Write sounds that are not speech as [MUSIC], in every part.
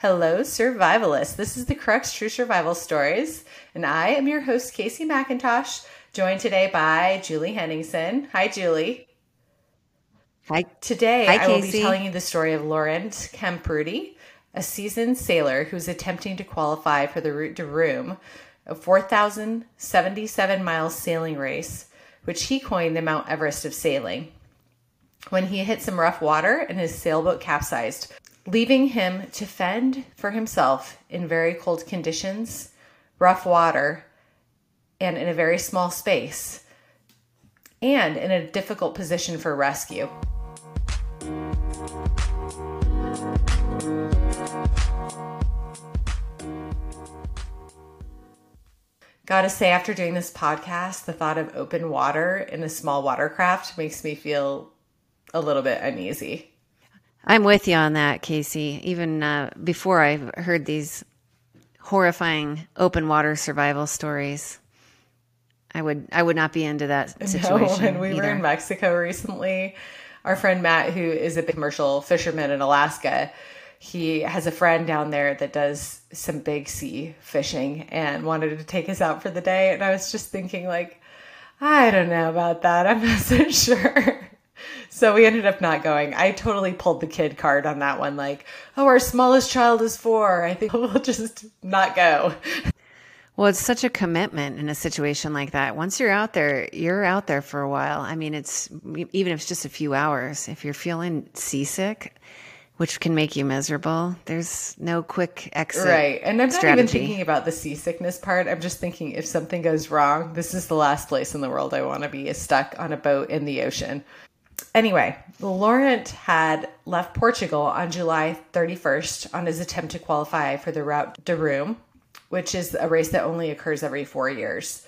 Hello, survivalists. This is the Crux True Survival Stories, and I am your host, Kaycee McIntosh, joined today by Julie Henningsen. Hi, Julie. Hi. Today, Hi, I will be telling you the story of Laurent Camprubi, a seasoned sailor who's attempting to qualify for the Route de Rhum, a 4,077 mile sailing race, which he coined the Mount Everest of sailing. When he hit some rough water and his sailboat capsized, leaving him to fend for himself in very cold conditions, rough water, and in a very small space, and in a difficult position for rescue. Gotta say, after doing this podcast, the thought of open water in a small watercraft makes me feel a little bit uneasy. I'm with you on that, Kaycee. Even uh, before I heard these horrifying open water survival stories, I would I would not be into that [LAUGHS] situation. No, when we were either. in Mexico recently, our friend Matt, who is a big commercial fisherman in Alaska, he has a friend down there that does some big sea fishing and wanted to take us out for the day. And I was just thinking, like, I don't know about that. I'm not so [LAUGHS] sure. So we ended up not going. I totally pulled the kid card on that one. Like, oh, our smallest child is four. I think [LAUGHS] we'll just not go. Well, it's such a commitment in a situation like that. Once you're out there, you're out there for a while. I mean, it's even if it's just a few hours. If you're feeling seasick, which can make you miserable, there's no quick exit. Right. And I'm not even thinking about the seasickness part. I'm just thinking if something goes wrong, this is the last place in the world I want to be is stuck on a boat in the ocean. Anyway, Laurent had left Portugal on July 31st on his attempt to qualify for the Route de Rhum, which is a race that only occurs every four years.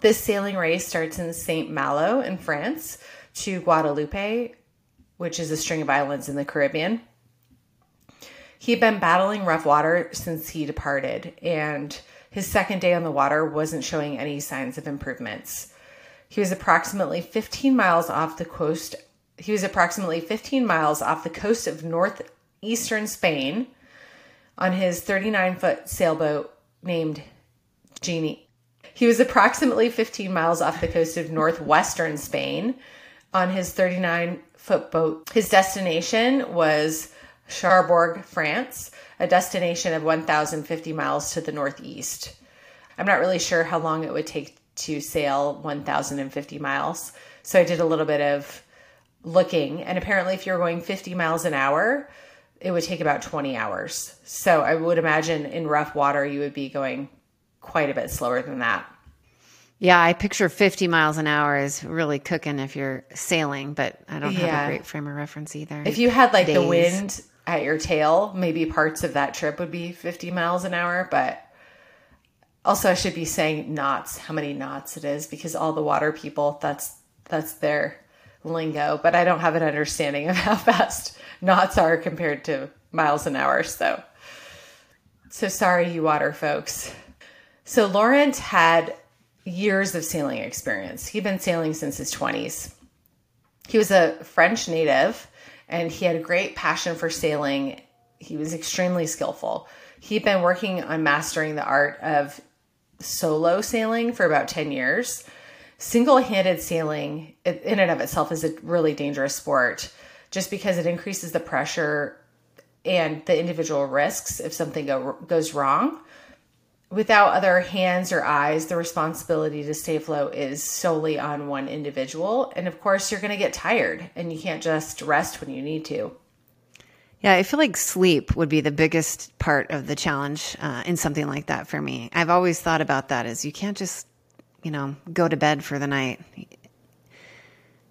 This sailing race starts in St. Malo in France to Guadeloupe, which is a string of islands in the Caribbean. He'd been battling rough water since he departed, and his second day on the water wasn't showing any signs of improvements. He was approximately 15 miles off the coast. He was approximately 15 miles off the coast of northeastern Spain on his 39 foot sailboat named Genie. He was approximately 15 miles off the coast of northwestern Spain on his 39 foot boat. His destination was Cherbourg, France, a destination of 1,050 miles to the northeast. I'm not really sure how long it would take to sail 1,050 miles. So I did a little bit of looking, and apparently, if you're going 50 miles an hour, it would take about 20 hours. So I would imagine in rough water, you would be going quite a bit slower than that. Yeah, I picture 50 miles an hour is really cooking if you're sailing, but I don't have Yeah. a great frame of reference either. If you had like the wind at your tail, maybe parts of that trip would be 50 miles an hour. But also, I should be saying knots, how many knots it is, because all the water people, that's that's their lingo. But I don't have an understanding of [LAUGHS] how fast knots are compared to miles an hour. So, so sorry, you water folks. So Laurent had years of sailing experience. He'd been sailing since his 20s. He was a French native and he had a great passion for sailing. He was extremely skillful. He'd been working on mastering the art of solo sailing for about 10 years. Single handed sailing, in and of itself, is a really dangerous sport just because it increases the pressure and the individual risks if something go, goes wrong. Without other hands or eyes, the responsibility to stay afloat is solely on one individual. And of course, you're going to get tired and you can't just rest when you need to. Yeah, I feel like sleep would be the biggest part of the challenge uh, in something like that for me. I've always thought about that as you can't just, you know, go to bed for the night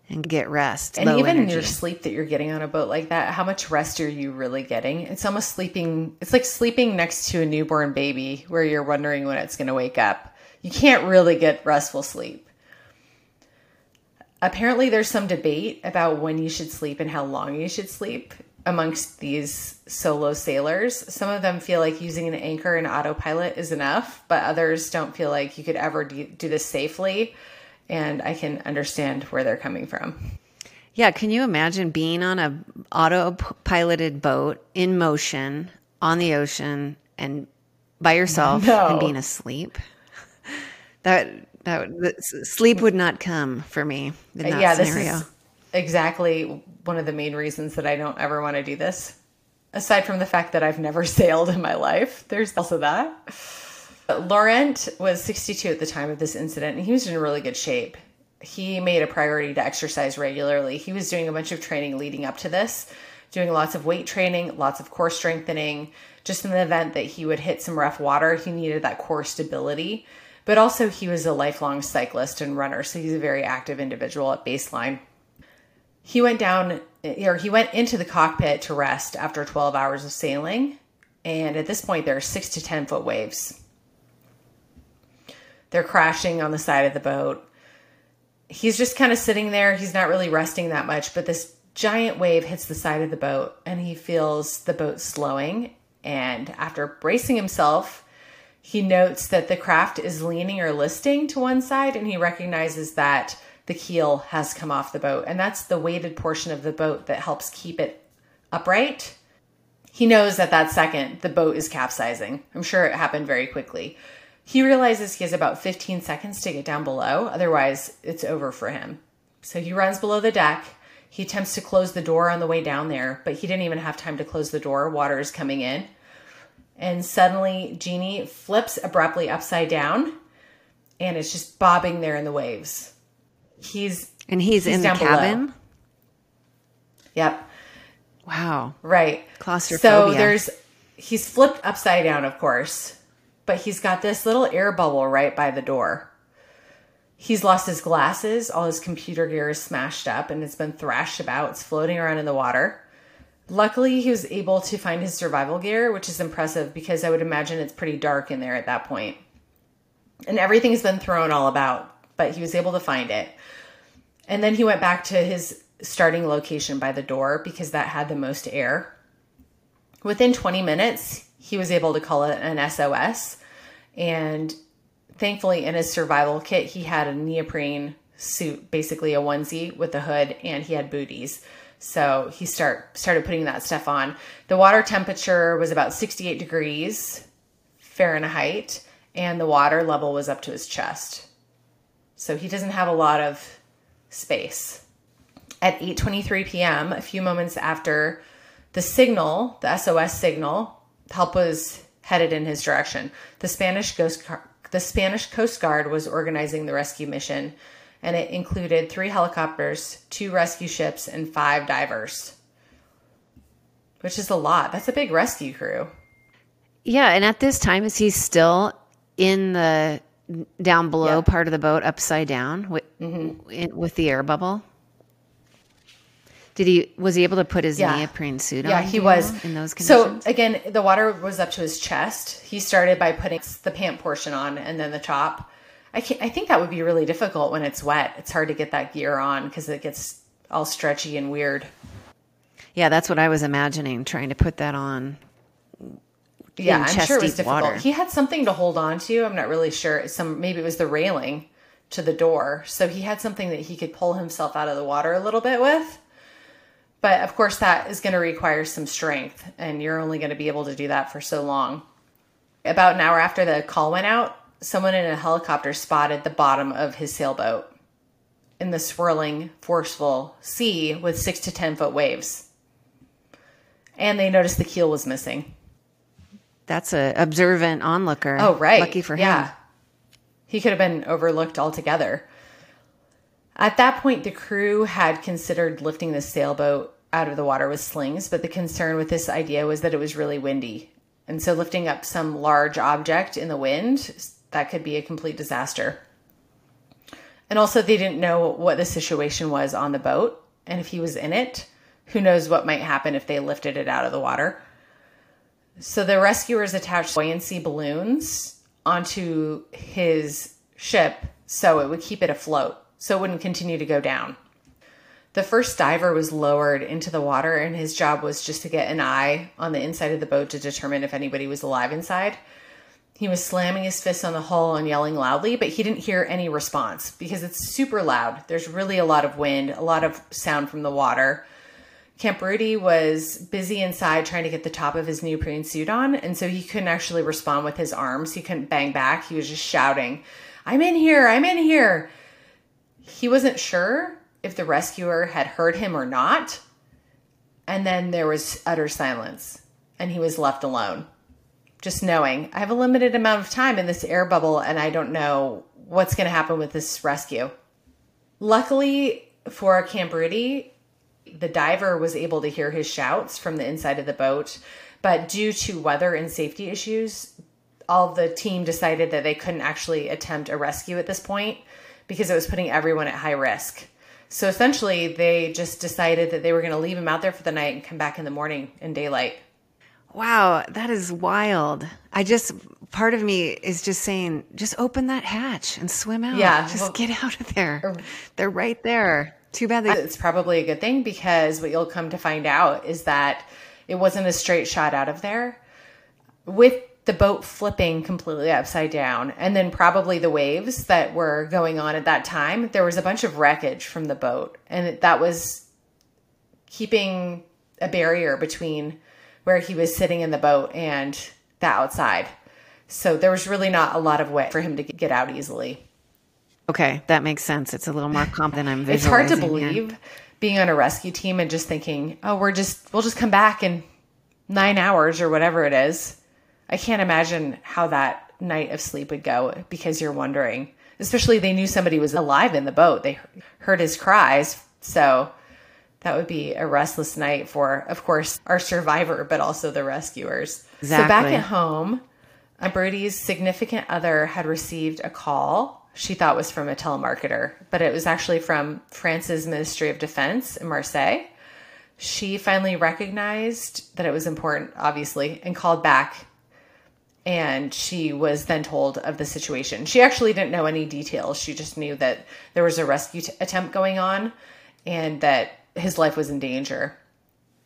and get rest. And even energy. your sleep that you're getting on a boat like that, how much rest are you really getting? It's almost sleeping, it's like sleeping next to a newborn baby where you're wondering when it's going to wake up. You can't really get restful sleep. Apparently, there's some debate about when you should sleep and how long you should sleep amongst these solo sailors. Some of them feel like using an anchor and autopilot is enough, but others don't feel like you could ever do, do this safely. And I can understand where they're coming from. Yeah, can you imagine being on a autopiloted boat in motion on the ocean and by yourself No. and being asleep. That that sleep would not come for me in uh, that yeah, scenario. this is exactly one of the main reasons that I don't ever want to do this. Aside from the fact that I've never [LAUGHS] sailed in my life, there's also that. Laurent was 62 at the time of this incident, and he was in really good shape. He made a priority to exercise regularly. He was doing a bunch of training leading up to this, doing lots of weight training, lots of core strengthening. Just in the event that he would hit some rough water, he needed that core stability. But also, he was a lifelong cyclist and runner, so he's a very active individual at baseline. He went down, or he went into the cockpit to rest after 12 hours of sailing. And at this point, there are six to 10 foot waves. They're crashing on the side of the boat. He's just kind of sitting there. He's not really resting that much, but this giant wave hits the side of the boat and he feels the boat slowing. And after bracing himself, he notes that the craft is leaning or listing to one side and he recognizes that the keel has come off the boat. And that's the weighted portion of the boat that helps keep it upright. He knows at that second the boat is capsizing. I'm sure it happened very quickly. He realizes he has about 15 seconds to get down below, otherwise, it's over for him. So he runs below the deck. He attempts to close the door on the way down there, but he didn't even have time to close the door. Water is coming in. And suddenly, Jeannie flips abruptly upside down and it's just bobbing there in the waves. He's and he's, in the down below. cabin. Yep. Wow. Right. Claustrophobia. So there's he's flipped upside down, of course, but he's got this little air bubble right by the door. He's lost his glasses, all his computer gear is smashed up and it's been thrashed about. It's floating around in the water. Luckily, he was able to find his survival gear, which is impressive because I would imagine it's pretty dark in there at that point. And everything's been thrown all about, but he was able to find it. And then he went back to his starting location by the door because that had the most air. Within 20 minutes, he was able to call it an SOS. And thankfully, in his survival kit, he had a neoprene suit, basically a onesie with a hood, and he had booties. So he start started putting that stuff on. The water temperature was about 68 degrees Fahrenheit, and the water level was up to his chest. So he doesn't have a lot of space. At 8:23 p.m., a few moments after the signal, the SOS signal, help was headed in his direction. The Spanish Coast the Spanish Coast Guard was organizing the rescue mission, and it included three helicopters, two rescue ships, and five divers. Which is a lot. That's a big rescue crew. Yeah, and at this time, is he still in the down below Yeah. part of the boat, upside down, with mm-hmm. in, with the air bubble? Did he was he able to put his Yeah. neoprene suit on? Yeah, he was know, in those conditions. So again, the water was up to his chest. He started by putting the pant portion on and then the top. I can't. I think that would be really difficult when it's wet. It's hard to get that gear on because it gets all stretchy and weird. yeah, that's what I was imagining, trying to put that on. Yeah, I'm sure it was difficult. water. He had something to hold on to. I'm not really sure. Some maybe it was the railing to the door. So he had something that he could pull himself out of the water a little bit with. But of course that is going to require some strength and you're only going to be able to do that for so long. About an hour after the call went out, someone in a helicopter spotted the bottom of his sailboat in the swirling, forceful sea with 6 to 10 foot waves. And they noticed the keel was missing. That's a observant onlooker. Oh, right. Lucky for him. He could have been overlooked altogether. At that point, the crew had considered lifting the sailboat out of the water with slings, but the concern with this idea was that it was really windy. And so lifting up some large object in the wind, that could be a complete disaster. And also, they didn't know what the situation was on the boat. And if he was in it, who knows what might happen if they lifted it out of the water. So the rescuers attached buoyancy balloons onto his ship so it would keep it afloat, so it wouldn't continue to go down. The first diver was lowered into the water, and his job was just to get an eye on the inside of the boat to determine if anybody was alive inside. He was slamming his fists on the hull and yelling loudly, but he didn't hear any response because it's super loud. There's really a lot of wind, a lot of sound from the water. Camprubi was busy inside trying to get the top of his neoprene suit on, and so he couldn't actually respond with his arms. He couldn't bang back. He was just shouting, I'm in here, I'm in here. He wasn't sure if the rescuer had heard him or not. And then there was utter silence, and he was left alone. Just knowing I have a limited amount of time in this air bubble, and I don't know what's going to happen with this rescue. Luckily for Camprubi, the diver was able to hear his shouts from the inside of the boat, but due to weather and safety issues, all the team decided that they couldn't actually attempt a rescue at this point because it was putting everyone at high risk. So essentially, they just decided that they were going to leave him out there for the night and come back in the morning in daylight. Wow, that is wild. I just, part of me is just saying, just open that hatch and swim out. Yeah, Just well- get out of there. Er, They're right there. Too bad. It's probably a good thing because what you'll come to find out is that it wasn't a straight shot out of there. With the boat flipping completely upside down, and then probably the waves that were going on at that time, there was a bunch of wreckage from the boat, and that was keeping a barrier between where he was sitting in the boat and the outside. So there was really not a lot of way for him to get out easily. Okay, that makes sense. It's a little more comp than I'm It's hard to here. believe being on a rescue team and just thinking, oh, we're just, we'll just come back in nine hours or whatever it is. I can't imagine how that night of sleep would go because you're wondering, especially they knew somebody was alive in the boat. They heard his cries. So that would be a restless night for, of course, our survivor, but also the rescuers. Exactly. So back at home, Brody's significant other had received a call she thought was from a telemarketer, but it was actually from France's Ministry of Defense in Marseille. She finally recognized that it was important, obviously, and called back. And she was then told of the situation. She actually didn't know any details. She just knew that there was a rescue t- attempt going on and that his life was in danger.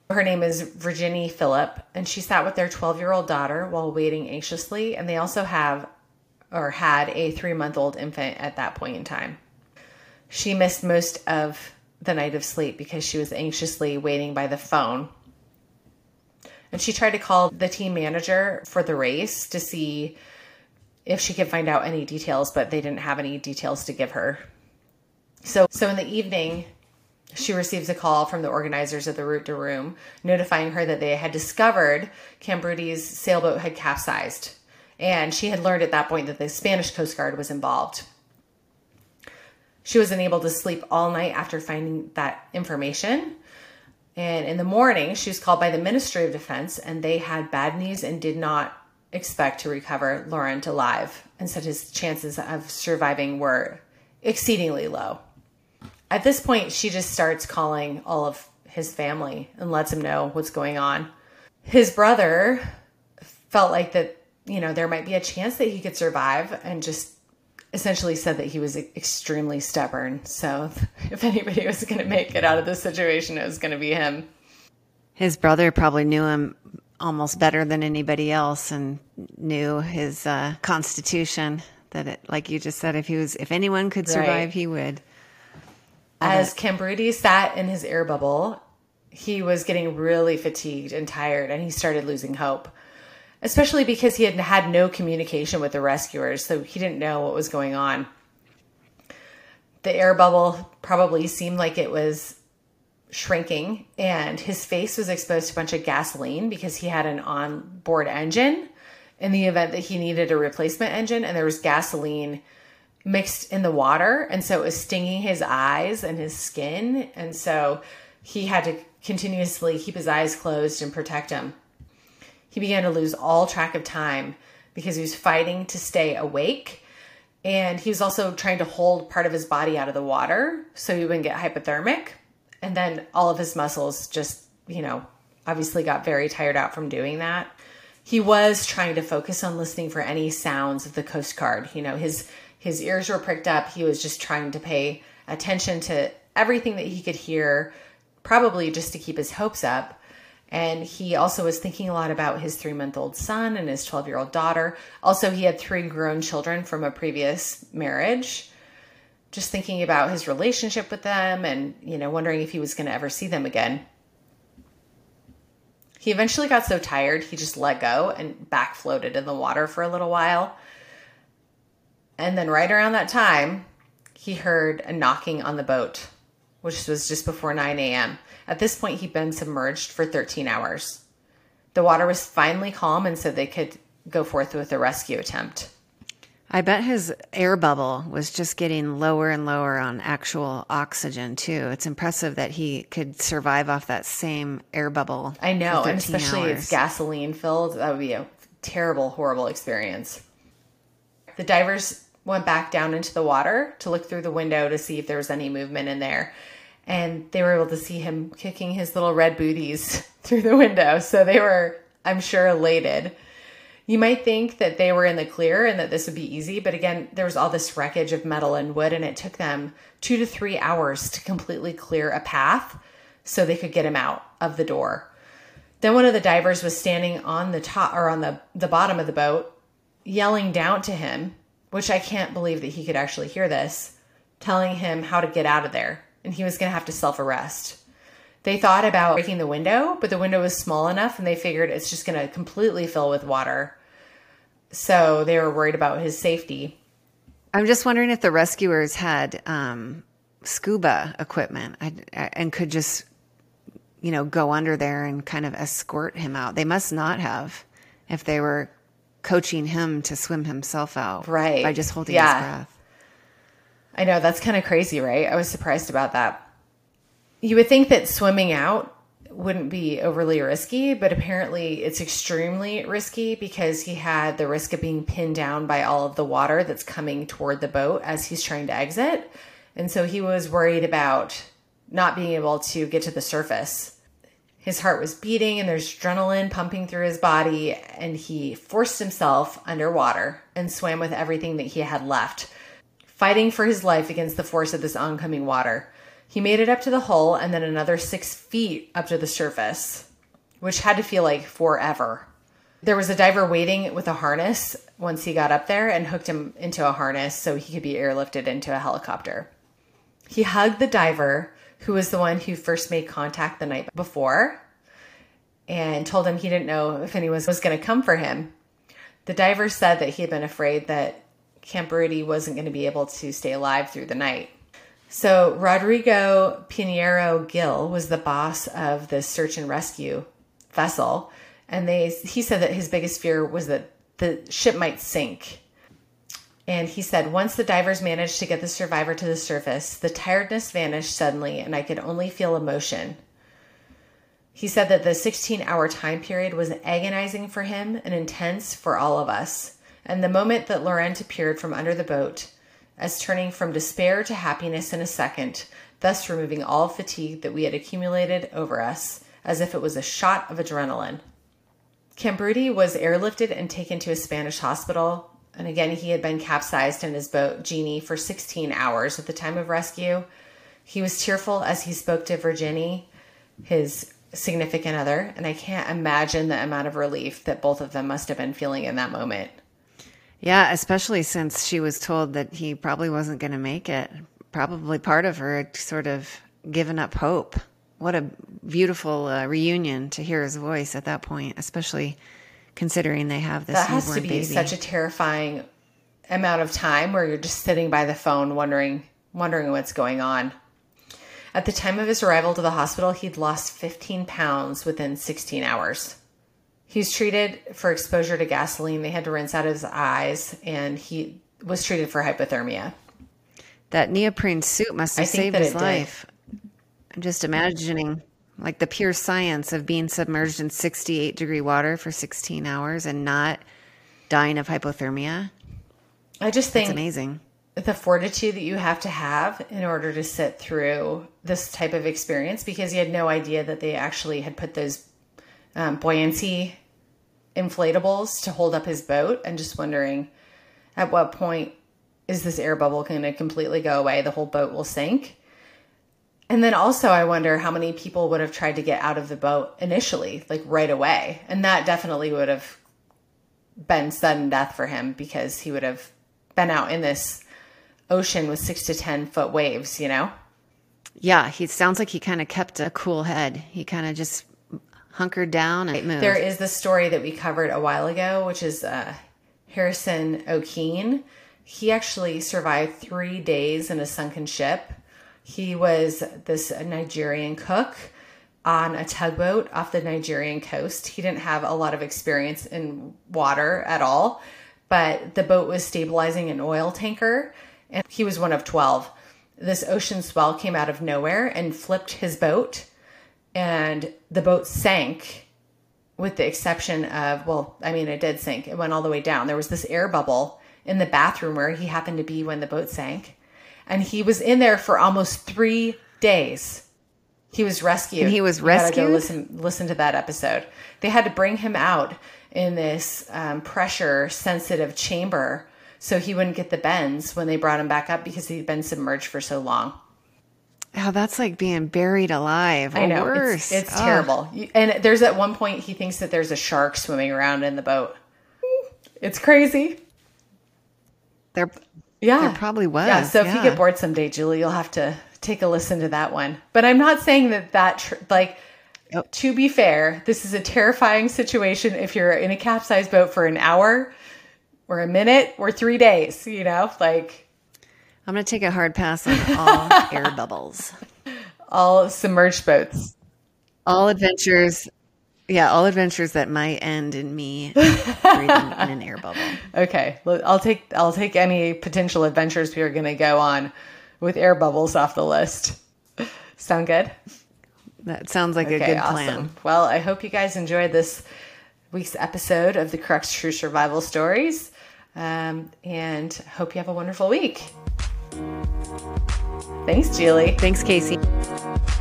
Her name is Virginie Phillip, and she sat with their 12 year old daughter while waiting anxiously. And they also have or had a three month old infant at that point in time. She missed most of the night of sleep because she was anxiously waiting by the phone. And she tried to call the team manager for the race to see if she could find out any details, but they didn't have any details to give her. So, so in the evening, she receives a call from the organizers of the Route de Rhum notifying her that they had discovered Camprubi's sailboat had capsized. And she had learned at that point that the Spanish Coast Guard was involved. She was unable to sleep all night after finding that information. And in the morning, she was called by the Ministry of Defense, and they had bad news and did not expect to recover Laurent alive, and said his chances of surviving were exceedingly low. At this point, she just starts calling all of his family and lets him know what's going on. His brother felt like that, you know, there might be a chance that he could survive and just essentially said that he was extremely stubborn. So [LAUGHS] if anybody was going to make it out of this situation, it was going to be him. His brother probably knew him almost better than anybody else and knew his uh, constitution that it, like you just said, if he was, if anyone could survive, Right. he would. As Camprubi sat in his air bubble, he was getting really fatigued and tired, and he started losing hope, especially because he had had no communication with the rescuers, so he didn't know what was going on. The air bubble probably seemed like it was shrinking, and his face was exposed to a bunch of gasoline because he had an onboard engine in the event that he needed a replacement engine, and there was gasoline mixed in the water and so it was stinging his eyes and his skin and so he had to continuously keep his eyes closed and protect him he began to lose all track of time because he was fighting to stay awake. And he was also trying to hold part of his body out of the water so he wouldn't get hypothermic. And then all of his muscles just you know obviously got very tired out from doing that. He was trying to focus on listening for any sounds of the coast guard. You know his his ears were pricked up. He was just trying to pay attention to everything that he could hear probably just to keep his hopes up and he also was thinking a lot about his three month old son and his 12 year old daughter. Also he had three grown children from a previous marriage. Just thinking about his relationship with them and you know wondering if he was going to ever see them again. He eventually got so tired, he just let go and back floated in the water for a little while. And then, right around that time, he heard a knocking on the boat, which was just before 9 a.m. At this point, he'd been submerged for 13 hours. The water was finally calm, and so they could go forth with a rescue attempt. I bet his air bubble was just getting lower and lower on actual oxygen too. It's impressive that he could survive off that same air bubble. I know, for and 13 especially hours. it's gasoline filled. That would be a terrible, horrible experience. The divers went back down into the water to look through the window to see if there was any movement in there. And they were able to see him kicking his little red booties [LAUGHS] through the window. So they were, I'm sure, elated. You might think that they were in the clear and that this would be easy, but again, there was all this wreckage of metal and wood, and it took them two to three hours to completely clear a path so they could get him out of the door. Then one of the divers was standing on the top or on the, the bottom of the boat, yelling down to him, which I can't believe that he could actually hear this, telling him how to get out of there. And he was going to have to self arrest. They thought about breaking the window, but the window was small enough and they figured it's just going to completely fill with water. So they were worried about his safety. I'm just wondering if the rescuers had um, scuba equipment and could just, you know, go under there and kind of escort him out. They must not have if they were coaching him to swim himself out. Right. By just holding Yeah. his breath. I know that's kind of crazy, right? I was surprised about that. You would think that swimming out wouldn't be overly risky, but apparently it's extremely risky because he had the risk of being pinned down by all of the water that's coming toward the boat as he's trying to exit. And so he was worried about not being able to get to the surface. His heart was beating and there's adrenaline pumping through his body, and he forced himself underwater and swam with everything that he had left fighting for his life against the force of this oncoming water. He made it up to the hull and then another six feet up to the surface, which had to feel like forever. There was a diver waiting with a harness once he got up there and hooked him into a harness so he could be airlifted into a helicopter. He hugged the diver, who was the one who first made contact the night before, and told him he didn't know if anyone was going to come for him. The diver said that he had been afraid that Camprubi wasn't going to be able to stay alive through the night. So Rodrigo Pinheiro Gil was the boss of the search and rescue vessel, and they he said that his biggest fear was that the ship might sink. And he said once the divers managed to get the survivor to the surface, the tiredness vanished suddenly, and I could only feel emotion. He said that the 16 hour time period was agonizing for him and intense for all of us. And the moment that Laurent appeared from under the boat, as turning from despair to happiness in a second, thus removing all fatigue that we had accumulated over us, as if it was a shot of adrenaline. Camprubi was airlifted and taken to a Spanish hospital. And again, he had been capsized in his boat, Genie, for 16 hours at the time of rescue. He was tearful as he spoke to Virginie, his significant other, and I can't imagine the amount of relief that both of them must have been feeling in that moment. Yeah, especially since she was told that he probably wasn't going to make it. Probably part of her sort of given up hope. What a beautiful uh, reunion to hear his voice at that point, especially considering they have this That has to be baby. such a terrifying amount of time where you're just sitting by the phone wondering wondering what's going on. At the time of his arrival to the hospital, he'd lost 15 pounds within 16 hours. He was treated for exposure to gasoline. They had to rinse out his eyes, and he was treated for hypothermia. that neoprene suit must have saved his it did. life. I'm just imagining like the pure science of being submerged in 68 degree water for 16 hours and not dying of hypothermia. I just think It's amazing. the fortitude that you have to have in order to sit through this type of experience because you had no idea that they actually had put those um, buoyancy inflatables to hold up his boat and just wondering at what point is this air bubble going to completely go away the whole boat will sink and then also i wonder how many people would have tried to get out of the boat initially like right away and that definitely would have been sudden death for him because he would have been out in this ocean with six to ten foot waves you know Yeah, he sounds like he kind of kept a cool head. He kind of just hunkered down and move. There is the story that we covered a while ago, which is uh, Harrison Okene. He actually survived three days in a sunken ship. He was this Nigerian cook on a tugboat off the Nigerian coast. He didn't have a lot of experience in water at all, but the boat was stabilizing an oil tanker, and he was one of 12. This ocean swell came out of nowhere and flipped his boat, and the boat sank with the exception of, well, I mean, it did sink. It went all the way down. There was this air bubble in the bathroom where he happened to be when the boat sank. And he was in there for almost three days. He was rescued. And he was You gotta rescued? Go listen, listen to that episode. They had to bring him out in this um, pressure sensitive chamber so he wouldn't get the bends when they brought him back up because he'd been submerged for so long. oh, that's like being buried alive. I know worse. it's, it's Oh. terrible. And there's at one point he thinks that there's a shark swimming around in the boat. It's crazy. There, Yeah, There probably was, Yeah, so if you get bored someday, Julie, you'll have to take a listen to that one. But I'm not saying that that tr- like. To be fair, this is a terrifying situation if you're in a capsized boat for an hour or a minute or three days, you know, like I'm going to take a hard pass on all [LAUGHS] air bubbles. all submerged boats. All adventures. Yeah, all adventures that might end in me breathing in an air bubble. [LAUGHS] Okay, I'll take I'll take any potential adventures we are going to go on with air bubbles off the list. Sound good? That sounds like a good plan. Well, I hope you guys enjoyed this week's episode of the Crux True Survival Stories, um, and hope you have a wonderful week. Thanks, Julie. Thanks, Kaycee.